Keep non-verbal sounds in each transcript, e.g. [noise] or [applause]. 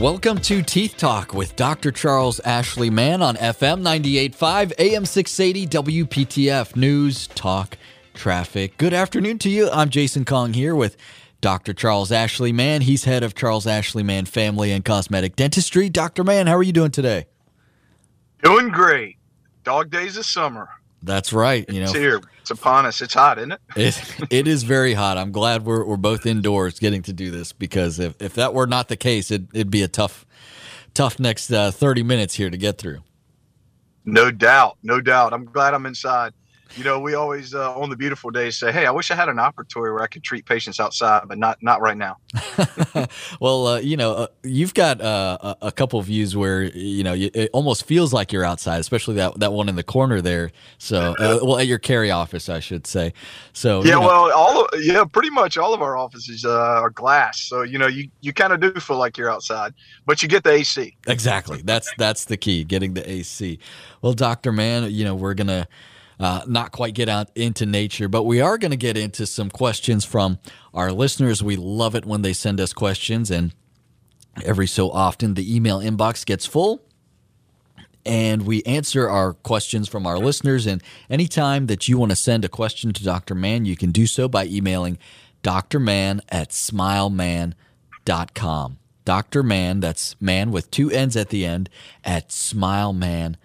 Welcome to Teeth Talk with Dr. Charles Ashley Mann on FM 98.5 AM 680 WPTF News Talk Traffic. Good afternoon to you. I'm Jason Kong here with Dr. Charles Ashley Mann. He's head of Charles Ashley Mann Family and Cosmetic Dentistry. Dr. Mann, how are you doing today? Doing great. Dog days of summer. That's right. You know, here. It's upon us. It's hot, isn't it? [laughs] it, it is very hot. I'm glad we're, we're both indoors getting to do this because if, if that were not the case, it, it'd be a tough, tough next uh, 30 minutes here to get through. No doubt. No doubt. I'm glad I'm inside you know, we always uh, on the beautiful days say, "Hey, I wish I had an operatory where I could treat patients outside, but not not right now." [laughs] well, uh, you know, uh, you've got uh, a couple of views where you know it almost feels like you're outside, especially that that one in the corner there. So, uh, well, at your Cary office, I should say. So, yeah, you know. well, all of, yeah, pretty much all of our offices uh, are glass, so you know, you you kind of do feel like you're outside, but you get the AC. Exactly. That's that's the key, getting the AC. Well, Doctor Mann, you know, we're gonna uh, not quite get out into nature, but we are going to get into some questions from our listeners. We love it when they send us questions, and every so often the email inbox gets full. And we answer our questions from our listeners. And anytime that you want to send a question to Dr. Mann, you can do so by emailing drmann at smileman.com. Dr. Mann, that's man with two N's at the end, at smileman.com.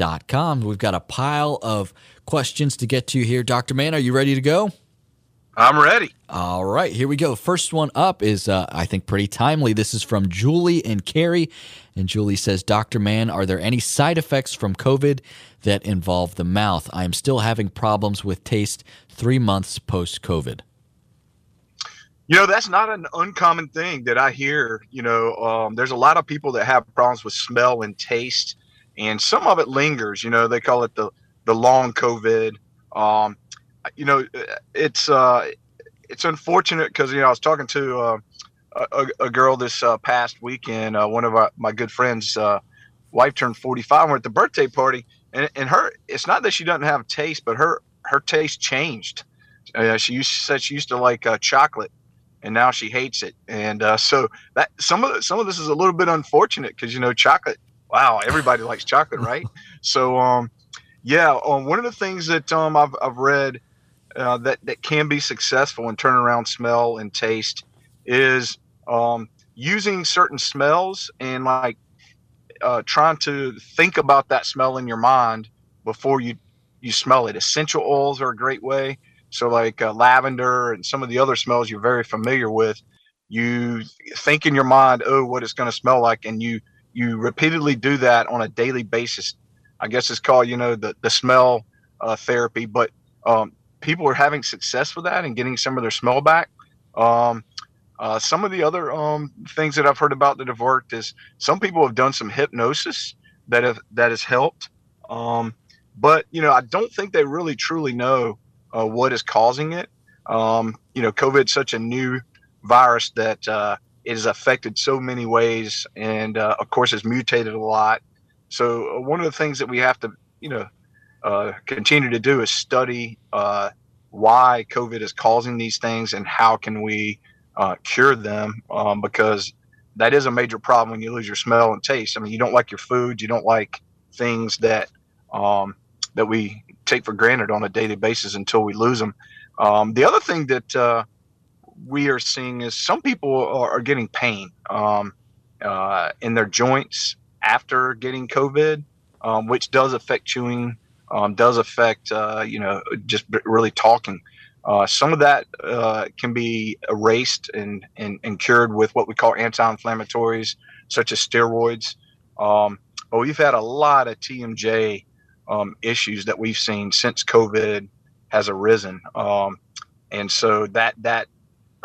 We've got a pile of questions to get to here. Dr. Mann, are you ready to go? I'm ready. All right, here we go. First one up is, uh, I think, pretty timely. This is from Julie and Cary. And Julie says, Dr. Mann, are there any side effects from COVID that involve the mouth? I am still having problems with taste three months post COVID. You know, that's not an uncommon thing that I hear. You know, um, there's a lot of people that have problems with smell and taste, and some of it lingers. You know, they call it the the long COVID. Um, you know, it's uh, it's unfortunate because you know I was talking to uh, a, a, girl this uh, past weekend. Uh, one of our, my good friends' uh, wife turned 45. We're at the birthday party, and, and her it's not that she doesn't have taste, but her her taste changed. Uh, she used said she used to like chocolate, and now she hates it. And so that some of the, some of this is a little bit unfortunate because you know chocolate. Wow, everybody likes chocolate, right? [laughs] So um, yeah, um, one of the things that um, I've, I've read uh, that that can be successful in turning around smell and taste is um, using certain smells and like uh, trying to think about that smell in your mind before you you smell it. Essential oils are a great way. So like uh, lavender and some of the other smells you're very familiar with, you think in your mind, oh, what it's going to smell like, and you you repeatedly do that on a daily basis I guess it's called, you know, the, the smell uh, therapy. But um, people are having success with that and getting some of their smell back. Um, uh, some of the other um, things that I've heard about that have worked is some people have done some hypnosis that have that has helped. Um, but you know, I don't think they really truly know uh, what is causing it. Um, you know, COVID's such a new virus that uh, it has affected so many ways, and uh, of course, has mutated a lot. So uh, one of the things that we have to, you know, uh, continue to do is study uh, why COVID is causing these things and how can we uh, cure them um, because that is a major problem when you lose your smell and taste. I mean, you don't like your food, you don't like things that um, that we take for granted on a daily basis until we lose them. Um, the other thing that uh, we are seeing is some people are, are getting pain um, uh, in their joints after getting COVID, um, which does affect chewing, um, does affect, uh, you know, just really talking. Uh, some of that uh, can be erased and, and, and cured with what we call anti-inflammatories, such as steroids. Um, but we've had a lot of TMJ um, issues that we've seen since COVID has arisen, um, and so that that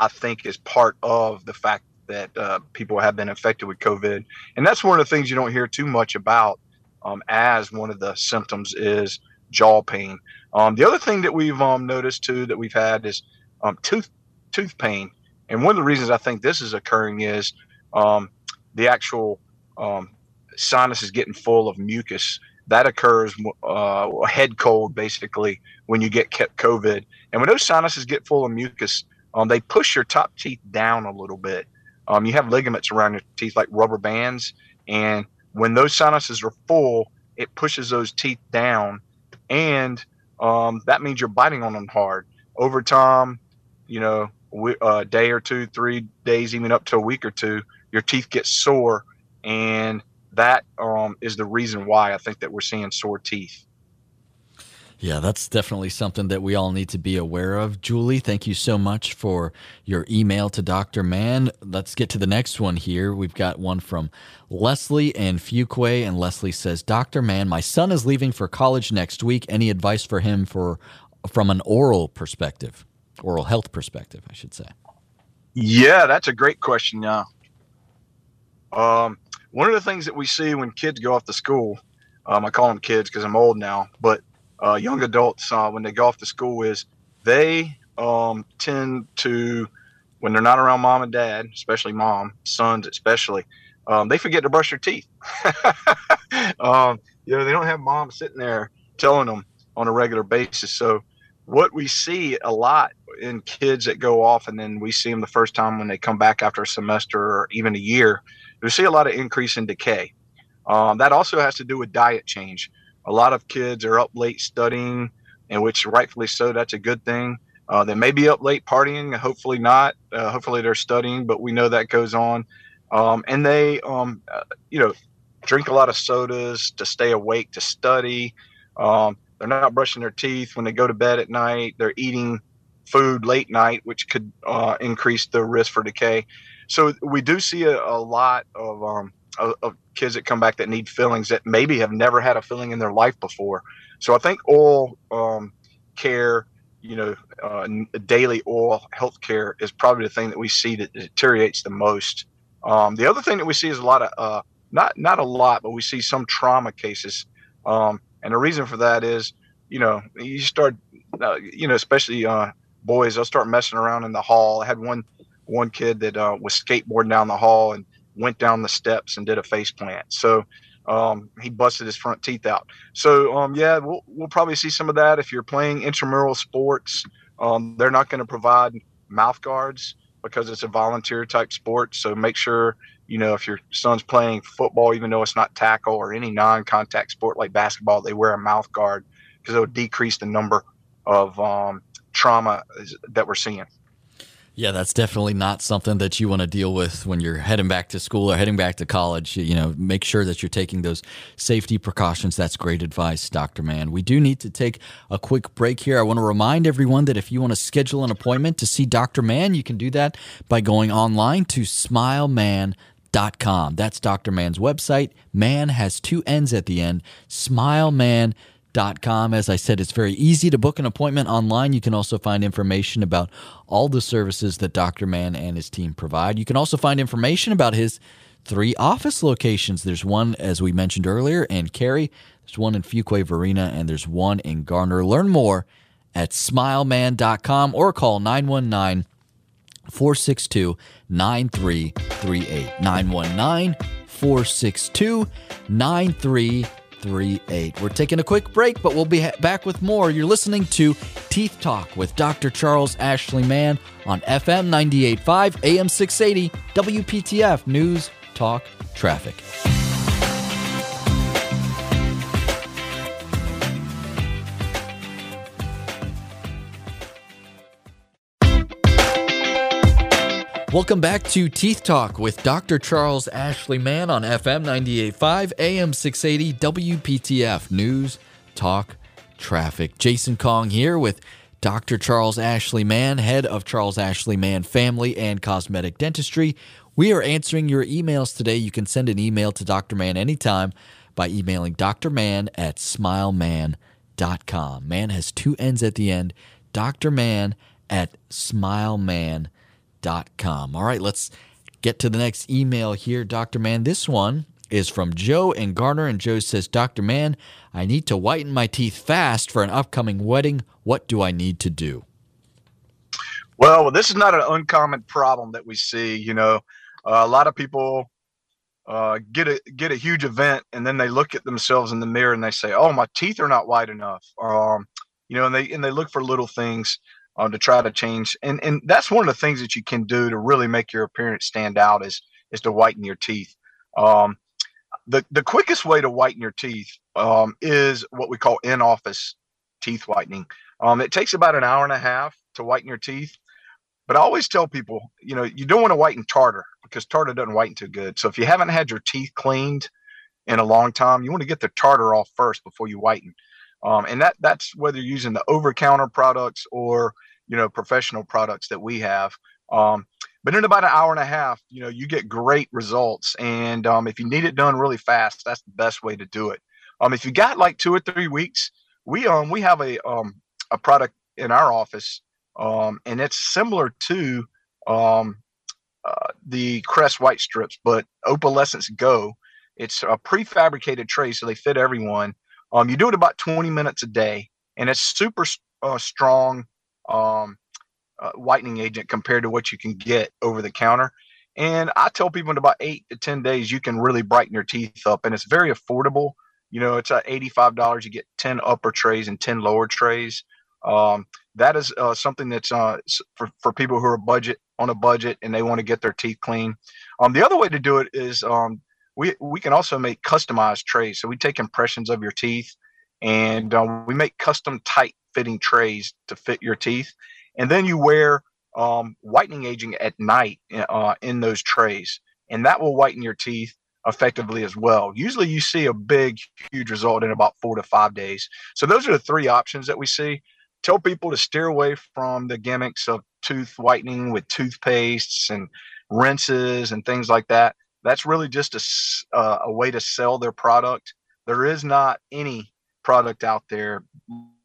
I think is part of the fact that uh, people have been infected with COVID, and that's one of the things you don't hear too much about um, as one of the symptoms is jaw pain. Um, the other thing that we've um, noticed too that we've had is um, tooth tooth pain, and one of the reasons I think this is occurring is um, the actual um, sinus is getting full of mucus. That occurs uh, head cold basically when you get kept COVID, and when those sinuses get full of mucus, um, they push your top teeth down a little bit, um, you have ligaments around your teeth like rubber bands, and when those sinuses are full, it pushes those teeth down, and um, that means you're biting on them hard. Over time, you know, a day or two, three days, even up to a week or two, your teeth get sore, and that um, is the reason why I think that we're seeing sore teeth. Yeah, that's definitely something that we all need to be aware of. Julie, thank you so much for your email to Dr. Mann. Let's get to the next one here. We've got one from Leslie and Fuquay, and Leslie says, Dr. Mann, my son is leaving for college next week. Any advice for him for from an oral perspective, oral health perspective, I should say? Yeah, that's a great question. Yeah. Um, one of the things that we see when kids go off to school, um, I call them kids because I'm old now, but uh, young adults uh, when they go off to school is they um, tend to when they're not around mom and dad, especially mom, sons especially, um, they forget to brush their teeth. [laughs] um, you know, they don't have mom sitting there telling them on a regular basis. So, what we see a lot in kids that go off and then we see them the first time when they come back after a semester or even a year, we see a lot of increase in decay. Um, that also has to do with diet change a lot of kids are up late studying, and which rightfully so, that's a good thing. Uh, they may be up late partying, hopefully not. Uh, hopefully they're studying, but we know that goes on. Um, and they, um, uh, you know, drink a lot of sodas to stay awake to study. Um, they're not brushing their teeth when they go to bed at night. They're eating food late night, which could uh, increase the risk for decay. So we do see a, a lot of um, of, of, kids that come back that need fillings that maybe have never had a filling in their life before. So I think oral um, care, you know, uh, daily oral health care is probably the thing that we see that deteriorates the most. Um, the other thing that we see is a lot of, uh, not not a lot, but we see some trauma cases, um, and the reason for that is, you know, you start, uh, you know, especially uh, boys, they'll start messing around in the hall. I had one one kid that uh, was skateboarding down the hall and went down the steps and did a face plant. So um, he busted his front teeth out. So um, yeah, we'll we'll probably see some of that if you're playing intramural sports. Um, they're not going to provide mouth guards because it's a volunteer type sport. So make sure you know if your son's playing football, even though it's not tackle or any non-contact sport like basketball, they wear a mouth guard because it will decrease the number of um, trauma that we're seeing. Yeah, that's definitely not something that you want to deal with when you're heading back to school or heading back to college. You know, make sure that you're taking those safety precautions. That's great advice, Dr. Mann. We do need to take a quick break here. I want to remind everyone that if you want to schedule an appointment to see Dr. Mann, you can do that by going online to smileman.com. That's Dr. Mann's website. Man has two N's at the end. Smileman.com com. As I said, it's very easy to book an appointment online. You can also find information about all the services that Dr. Mann and his team provide. You can also find information about his three office locations. There's one, as we mentioned earlier, in Cary, there's one in Fuquay Varina, and there's one in Garner. Learn more at smileman.com or call 919 462 9338. 919 462 9338. 838. We're taking a quick break, but we'll be back with more. You're listening to Teeth Talk with Dr. Charles Ashley Mann on FM 985 AM 680 WPTF News Talk Traffic. Welcome back to Teeth Talk with Dr. Charles Ashley Mann on FM 98.5 AM 680 WPTF News Talk Traffic. Jason Kong here with Dr. Charles Ashley Mann, head of Charles Ashley Mann Family and Cosmetic Dentistry. We are answering your emails today. You can send an email to Dr. Mann anytime by emailing drmann at smileman.com. Man has two N's at the end. Dr. Mann at smileman.com com. All right, let's get to the next email here, Dr. Mann. This one is from Joe and Garner, and Joe says, Dr. Mann, I need to whiten my teeth fast for an upcoming wedding. What do I need to do? Well, this is not an uncommon problem that we see. You know, uh, a lot of people uh, get a get a huge event, and then they look at themselves in the mirror and they say, "Oh, my teeth are not white enough." Um, you know, and they and they look for little things. Um, to try to change. And and that's one of the things that you can do to really make your appearance stand out is is to whiten your teeth. Um, the the quickest way to whiten your teeth um, is what we call in office teeth whitening. Um, it takes about an hour and a half to whiten your teeth. But I always tell people, you know, you don't want to whiten tartar because tartar doesn't whiten too good. So if you haven't had your teeth cleaned in a long time, you want to get the tartar off first before you whiten. Um, and that that's whether you're using the over counter products or you know professional products that we have. Um, but in about an hour and a half, you know, you get great results. And um, if you need it done really fast, that's the best way to do it. Um, if you got like two or three weeks, we um we have a um a product in our office, um, and it's similar to um uh, the Crest white strips, but Opalescence Go. It's a prefabricated tray, so they fit everyone. Um, you do it about 20 minutes a day, and it's super uh, strong um, uh, whitening agent compared to what you can get over the counter. And I tell people in about eight to 10 days, you can really brighten your teeth up, and it's very affordable. You know, it's at $85. You get 10 upper trays and 10 lower trays. Um, that is uh, something that's uh, for, for people who are budget on a budget and they want to get their teeth clean. Um, the other way to do it is um, we we can also make customized trays. So we take impressions of your teeth and um, we make custom tight fitting trays to fit your teeth, and then you wear um, whitening agent at night uh, in those trays, and that will whiten your teeth effectively as well. Usually, you see a big, huge result in about four to five days. So those are the three options that we see. Tell people to steer away from the gimmicks of tooth whitening with toothpastes and rinses and things like that. That's really just a, uh, a way to sell their product. There is not any product out there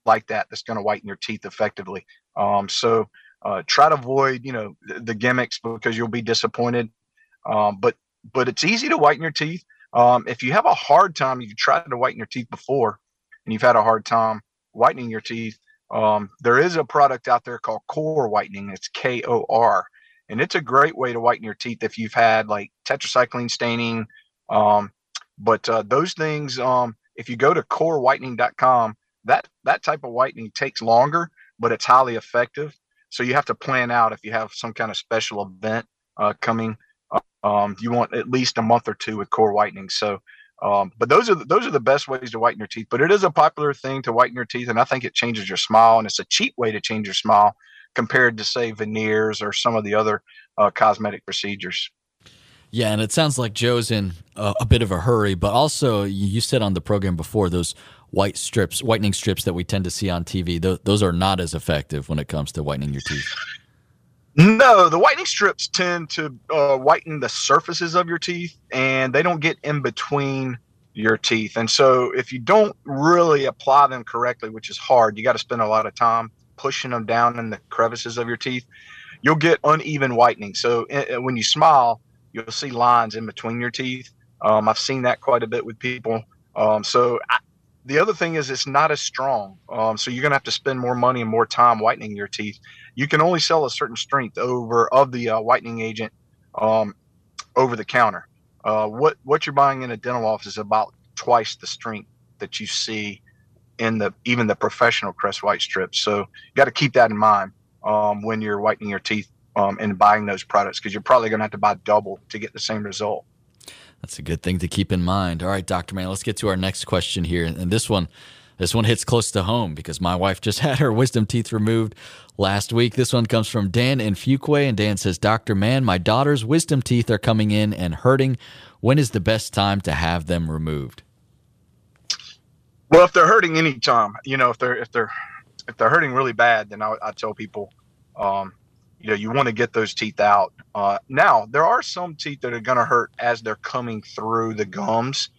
like that that's going to whiten your teeth effectively. Um, so uh, try to avoid, you know, the, the, gimmicks because you'll be disappointed. Um, but but it's easy to whiten your teeth. Um, if you have a hard time, you've tried to whiten your teeth before, and you've had a hard time whitening your teeth. Um, there is a product out there called KöR Whitening. It's K O R, and it's a great way to whiten your teeth if you've had like tetracycline staining. Um, but uh, those things, um, if you go to korwhitening.com, that that type of whitening takes longer, but it's highly effective. So you have to plan out if you have some kind of special event uh, coming. Um, you want at least a month or two with KöR whitening. So, um, but those are those are the best ways to whiten your teeth. But it is a popular thing to whiten your teeth, and I think it changes your smile, and it's a cheap way to change your smile compared to say veneers or some of the other uh, cosmetic procedures. Yeah, and it sounds like Joe's in a, a, bit of a hurry, but also you said on the program before those white strips, whitening strips that we tend to see on TV, th- those are not as effective when it comes to whitening your teeth. No, the whitening strips tend to uh, whiten the surfaces of your teeth, and they don't get in between your teeth. And so, if you don't really apply them correctly, which is hard, you got to spend a lot of time pushing them down in the crevices of your teeth. You'll get uneven whitening. So, when you smile, you'll see lines in between your teeth. Um, I've seen that quite a bit with people. Um, so, I, the other thing is it's not as strong. Um, so you're going to have to spend more money and more time whitening your teeth. You can only sell a certain strength over of the uh, whitening agent um, over the counter. Uh, what what you're buying in a dental office is about twice the strength that you see in the even the professional Crest White strips. So you got to keep that in mind um, when you're whitening your teeth um, and buying those products because you're probably going to have to buy double to get the same result. That's a good thing to keep in mind. All right, Dr. Mann, let's get to our next question here. And this one, this one hits close to home because my wife just [laughs] had her wisdom teeth removed last week. This one comes from Dan in Fuquay, and Dan says, Dr. Mann, my daughter's wisdom teeth are coming in and hurting. When is the best time to have them removed? Well, if they're hurting anytime, you know, if they're if they're if they're hurting really bad, then I, I tell people, um, you know you want to get those teeth out. Uh, now there are some teeth that are going to hurt as they're coming through the gums.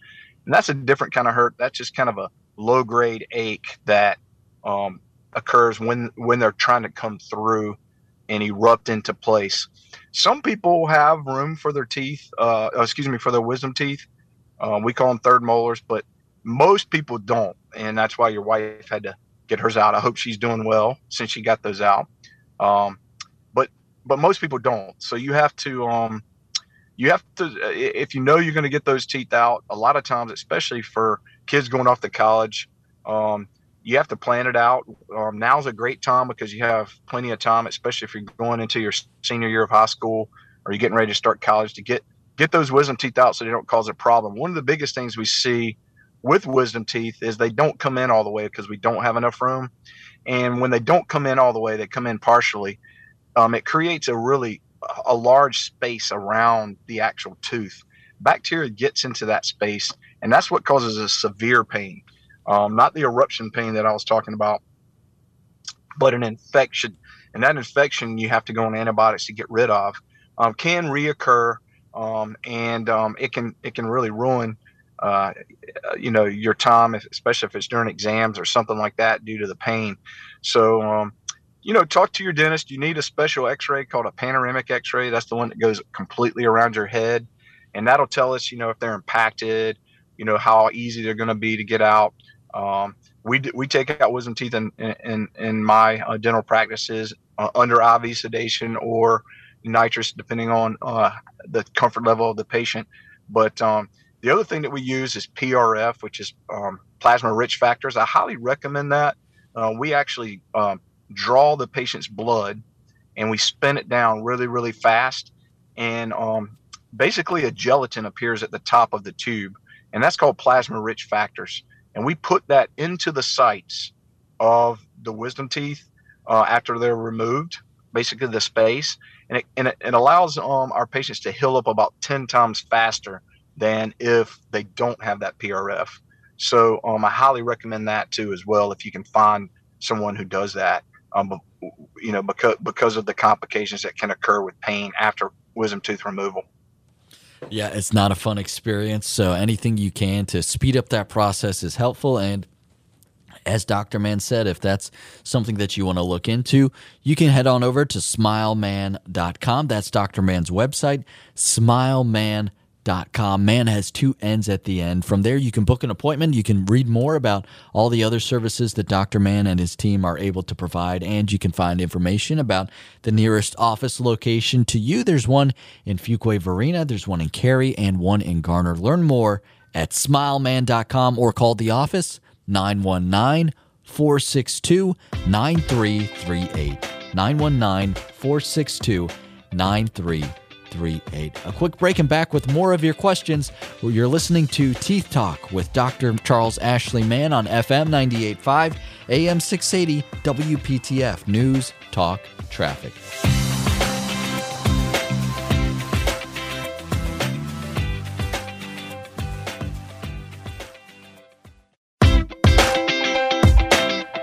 And that's a different kind of hurt. That's just kind of a low grade ache that um, occurs when when they're trying to come through and erupt into place. Some people have room for their teeth uh, excuse me for their wisdom teeth. Uh, we call them third molars but most people don't and that's why your wife had to get hers out i hope she's doing well since she got those out um, but most people don't. So you have to um, you have to if you know you're going to get those teeth out. A lot of times, especially for kids going off to college, um, you have to plan it out. Um, now's a great time because you have plenty of time, especially if you're going into your senior year of high school or you're getting ready to start college to get get those wisdom teeth out so they don't cause a problem. One of the biggest things we see with wisdom teeth is they don't come in all the way because we don't have enough room. And when they don't come in all the way, they come in partially. Um, it creates a really a large space around the actual tooth. Bacteria gets into that space, and that's what causes a severe pain. Um, not the eruption pain that I was talking about, but an infection. And that infection you have to go on antibiotics to get rid of. Um, can reoccur, um, and um, it can it can really ruin uh, you know your time, especially if it's during exams or something like that, due to the pain. So, um, you know, talk to your dentist. You need a special X-ray called a panoramic X-ray. That's the one that goes completely around your head, and that'll tell us, you know, if they're impacted, you know, how easy they're going to be to get out. Um, we we take out wisdom teeth in in, in my uh, dental practices uh, under IV sedation or nitrous, depending on uh, the comfort level of the patient. But um, the other thing that we use is PRF, which is um, plasma rich factors. I highly recommend that. Uh, we actually um, draw the patient's blood and we spin it down really, really fast. And um, basically, a gelatin appears at the top of the tube, and that's called plasma rich factors. And we put that into the sites of the wisdom teeth uh, after they're removed, basically the space. And it, and it, it allows um, our patients to heal up about 10 times faster than if they don't have that PRF. So um, I highly recommend that too as well if you can find someone who does that. Um, you know, because because of the complications that can occur with pain after wisdom tooth removal. Yeah, it's not a fun experience. So anything you can to speed up that process is helpful. And as Dr. Mann said, if that's something that you want to look into, you can head on over to smileman.com. That's Dr. Mann's website, smileman.com Man has two ends at the end. From there, you can book an appointment. You can read more about all the other services that Dr. Mann and his team are able to provide, and you can find information about the nearest office location to you. There's one in Fuquay-Varina, there's one in Cary, and one in Garner. Learn more at smileman.com or call the office 919 462 9338. 919 462 9338. 838. A quick break and back with more of your questions. You're listening to Teeth Talk with Dr. Charles Ashley Mann on FM 985, AM 680, WPTF News, Talk, Traffic.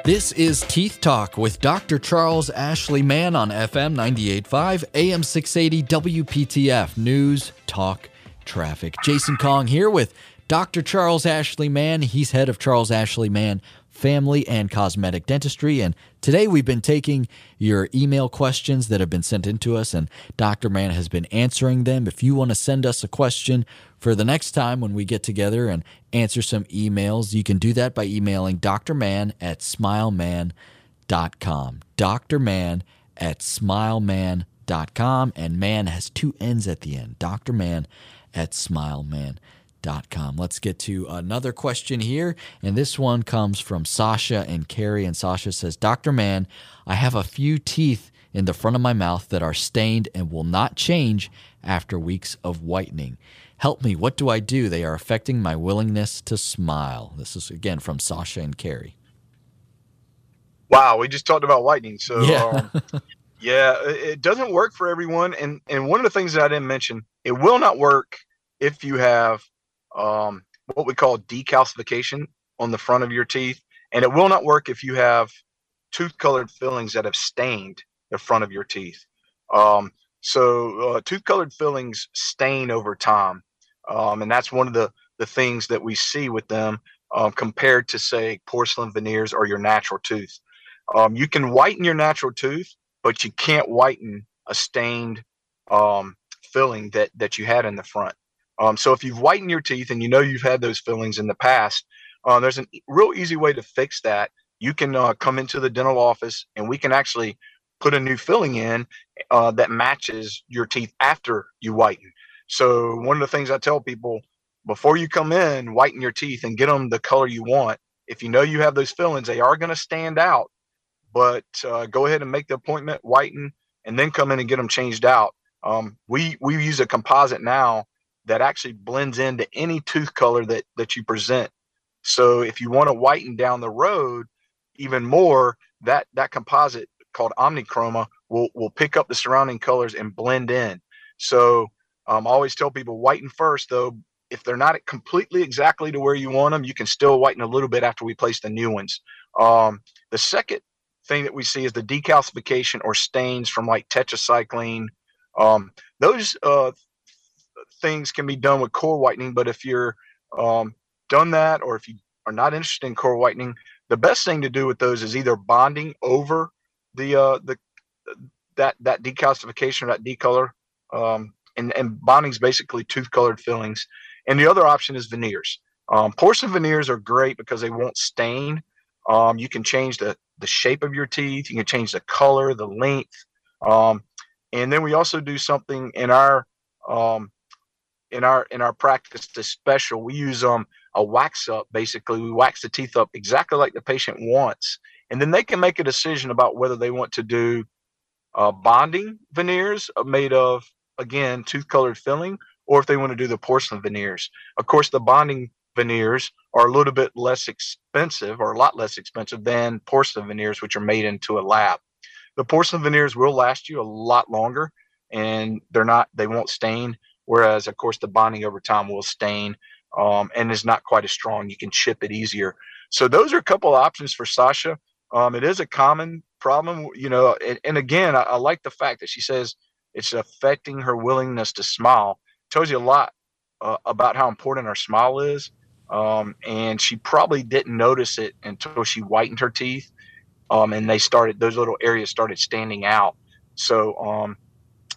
This is Teeth Talk with Dr. Charles Ashley Mann on FM 98.5, AM 680, WPTF News, Talk, Traffic. Jason Kong here with Dr. Charles Ashley Mann. He's head of Charles Ashley Mann Family and Cosmetic Dentistry. And today we've been taking your email questions that have been sent in to us, and Dr. Mann has been answering them. If you want to send us a question for the next time when we get together and answer some emails, you can do that by emailing Dr. drmann at smileman.com. drmann at smileman.com. And man has two N's at the end. drmann at smileman.com. Let's get to another question here. And this one comes from Sasha and Cary. And Sasha says, Dr. Mann, I have a few teeth in the front of my mouth that are stained and will not change after weeks of whitening. Help me. What do I do? They are affecting my willingness to smile. This is again from Sasha and Cary. Wow, we just talked about whitening. So, yeah, um, [laughs] yeah it doesn't work for everyone. And and one of the things that I didn't mention, it will not work if you have um, what we call decalcification on the front of your teeth. And it will not work if you have tooth colored fillings that have stained the front of your teeth. Um, so uh, tooth colored fillings stain over time. Um, and that's one of the, the things that we see with them um, compared to, say, porcelain veneers or your natural tooth. Um, you can whiten your natural tooth, but you can't whiten a stained um, filling that, that you had in the front. Um, so if you've whitened your teeth and you know you've had those fillings in the past, uh, there's a real easy way to fix that. You can uh, come into the dental office and we can actually put a new filling in uh, that matches your teeth after you whiten. So one of the things I tell people before you come in, whiten your teeth and get them the color you want. if you know you have those fillings, they are going to stand out. But uh, go ahead and make the appointment, whiten, and then come in and get them changed out. Um, we we use a composite now that actually blends into any tooth color that that you present. So if you want to whiten down the road even more, that that composite called Omnichroma will will pick up the surrounding colors and blend in. So um, I always tell people whiten first, though. If they're not completely exactly to where you want them, you can still whiten a little bit after we place the new ones. Um, the second thing that we see is the decalcification or stains from like tetracycline. Um, those uh, things can be done with KöR whitening, but if you're um, done that or if you are not interested in KöR whitening, the best thing to do with those is either bonding over the uh, the that that decalcification or that decolor, um, and and bonding is basically tooth colored fillings, and the other option is veneers. Um, porcelain veneers are great because they won't stain. Um, you can change the the shape of your teeth. You can change the color, the length, um, and then we also do something in our um, in our in our practice that's special. We use um a wax up. Basically, we wax the teeth up exactly like the patient wants, and then they can make a decision about whether they want to do uh, bonding veneers made of again tooth colored filling, or if they want to do the porcelain veneers. Of course, the bonding veneers are a little bit less expensive or a lot less expensive than porcelain veneers, which are made into a lab. The porcelain veneers will last you a lot longer and they're not, they won't stain. Whereas, of course, the bonding over time will stain um, and is not quite as strong. You can chip it easier. So, those are a couple of options for Sasha. Um, it is a common problem, you know. And, and again, I, I like the fact that she says it's affecting her willingness to smile. Tells you a lot uh, about how important our smile is. Um, and she probably didn't notice it until she whitened her teeth. Um, and they started, those little areas started standing out. So, um,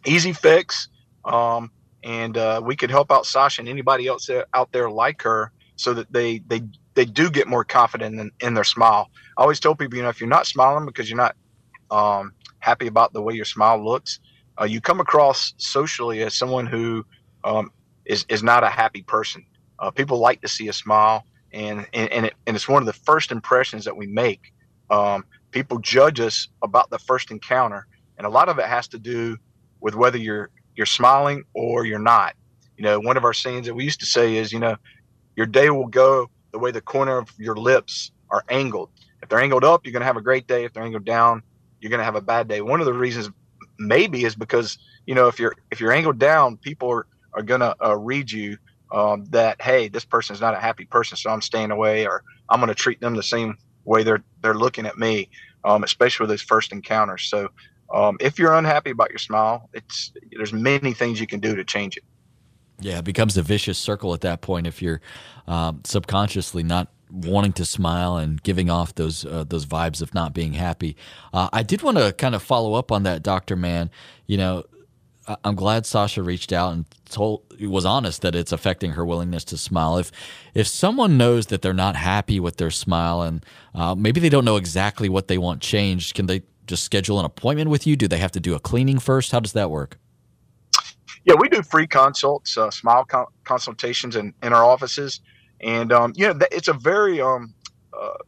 easy fix. Um, and uh, we could help out Sasha and anybody else out there like her so that they, they, they do get more confident in, in their smile. I always tell people, you know, if you're not smiling because you're not um, happy about the way your smile looks, uh, you come across socially as someone who um, is is not a happy person. Uh, people like to see a smile, and and and, it, and, it's one of the first impressions that we make. Um, people judge us about the first encounter, and a lot of it has to do with whether you're you're smiling or you're not. You know, one of our sayings that we used to say is, you know, your day will go the way the corner of your lips are angled. If they're angled up, you're going to have a great day. If they're angled down, you're going to have a bad day. One of the reasons maybe is because you know if you're if you're angled down, people are are going to uh, read you um, that hey, this person is not a happy person, so I'm staying away, or I'm going to treat them the same way they're they're looking at me, um, especially with those first encounters. So um, if you're unhappy about your smile, it's there's many things you can do to change it. Yeah, it becomes a vicious circle at that point if you're um, subconsciously not wanting to smile and giving off those uh, those vibes of not being happy. Uh, I did want to kind of follow up on that, Doctor Mann. You know, I'm glad Sasha reached out and told was honest that it's affecting her willingness to smile. If if someone knows that they're not happy with their smile and uh, maybe they don't know exactly what they want changed, can they just schedule an appointment with you? Do they have to do a cleaning first? How does that work? Yeah, we do free consults, uh, smile con- consultations in, in our offices, and um, you know it's a very um, uh,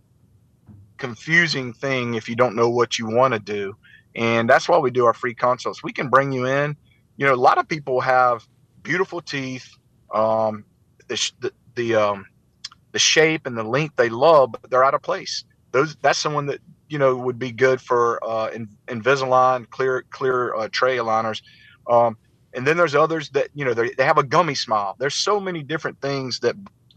confusing thing if you don't know what you want to do, and that's why we do our free consults. We can bring you in you know, a lot of people have beautiful teeth, um, the the the, um, the shape and the length they love, but they're out of place. Those that's someone that you know would be good for uh, Invisalign, clear clear uh, tray aligners. Um, and then there's others that you know they, have a gummy smile. There's so many different things that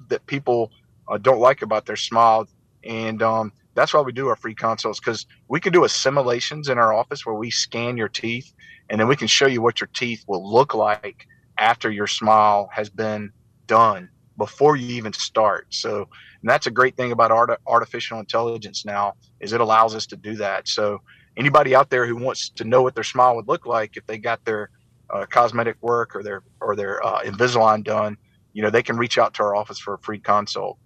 that people uh, don't like about their smile, and um, that's why we do our free consults because we can do assimilations in our office where we scan your teeth and then we can show you what your teeth will look like after your smile has been done before you even start. So that's a great thing about art, artificial intelligence now is it allows us to do that. So anybody out there who wants to know what their smile would look like if they got their uh, cosmetic work or their or their uh, Invisalign done, you know, they can reach out to our office for a free consult.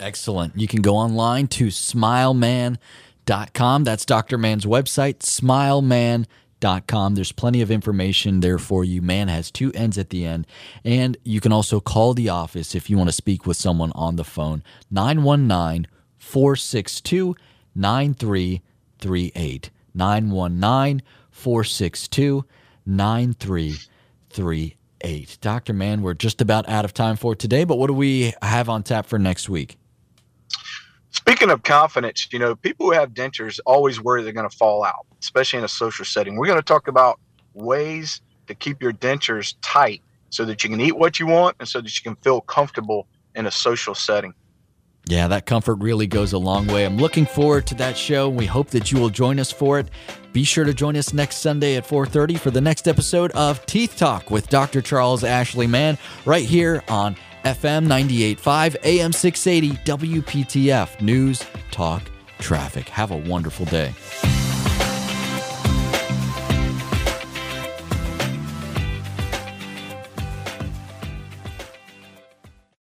Excellent. You can go online to smileman.com. That's Dr. Mann's website, smileman.com. There's plenty of information there for you. Man has two ends at the end. And you can also call the office if you want to speak with someone on the phone, 919 462 9338. 919 462 9338. Dr. Mann, we're just about out of time for today, but what do we have on tap for next week? Speaking of confidence, you know, people who have dentures always worry they're going to fall out, especially in a social setting. We're going to talk about ways to keep your dentures tight so that you can eat what you want and so that you can feel comfortable in a social setting. Yeah, that comfort really goes a long way. I'm looking forward to that show. We hope that you will join us for it. Be sure to join us next Sunday at 4:30 for the next episode of Teeth Talk with Dr. Charles Ashley Mann right here on FM 98.5 AM 680 WPTF News Talk Traffic. Have a wonderful day.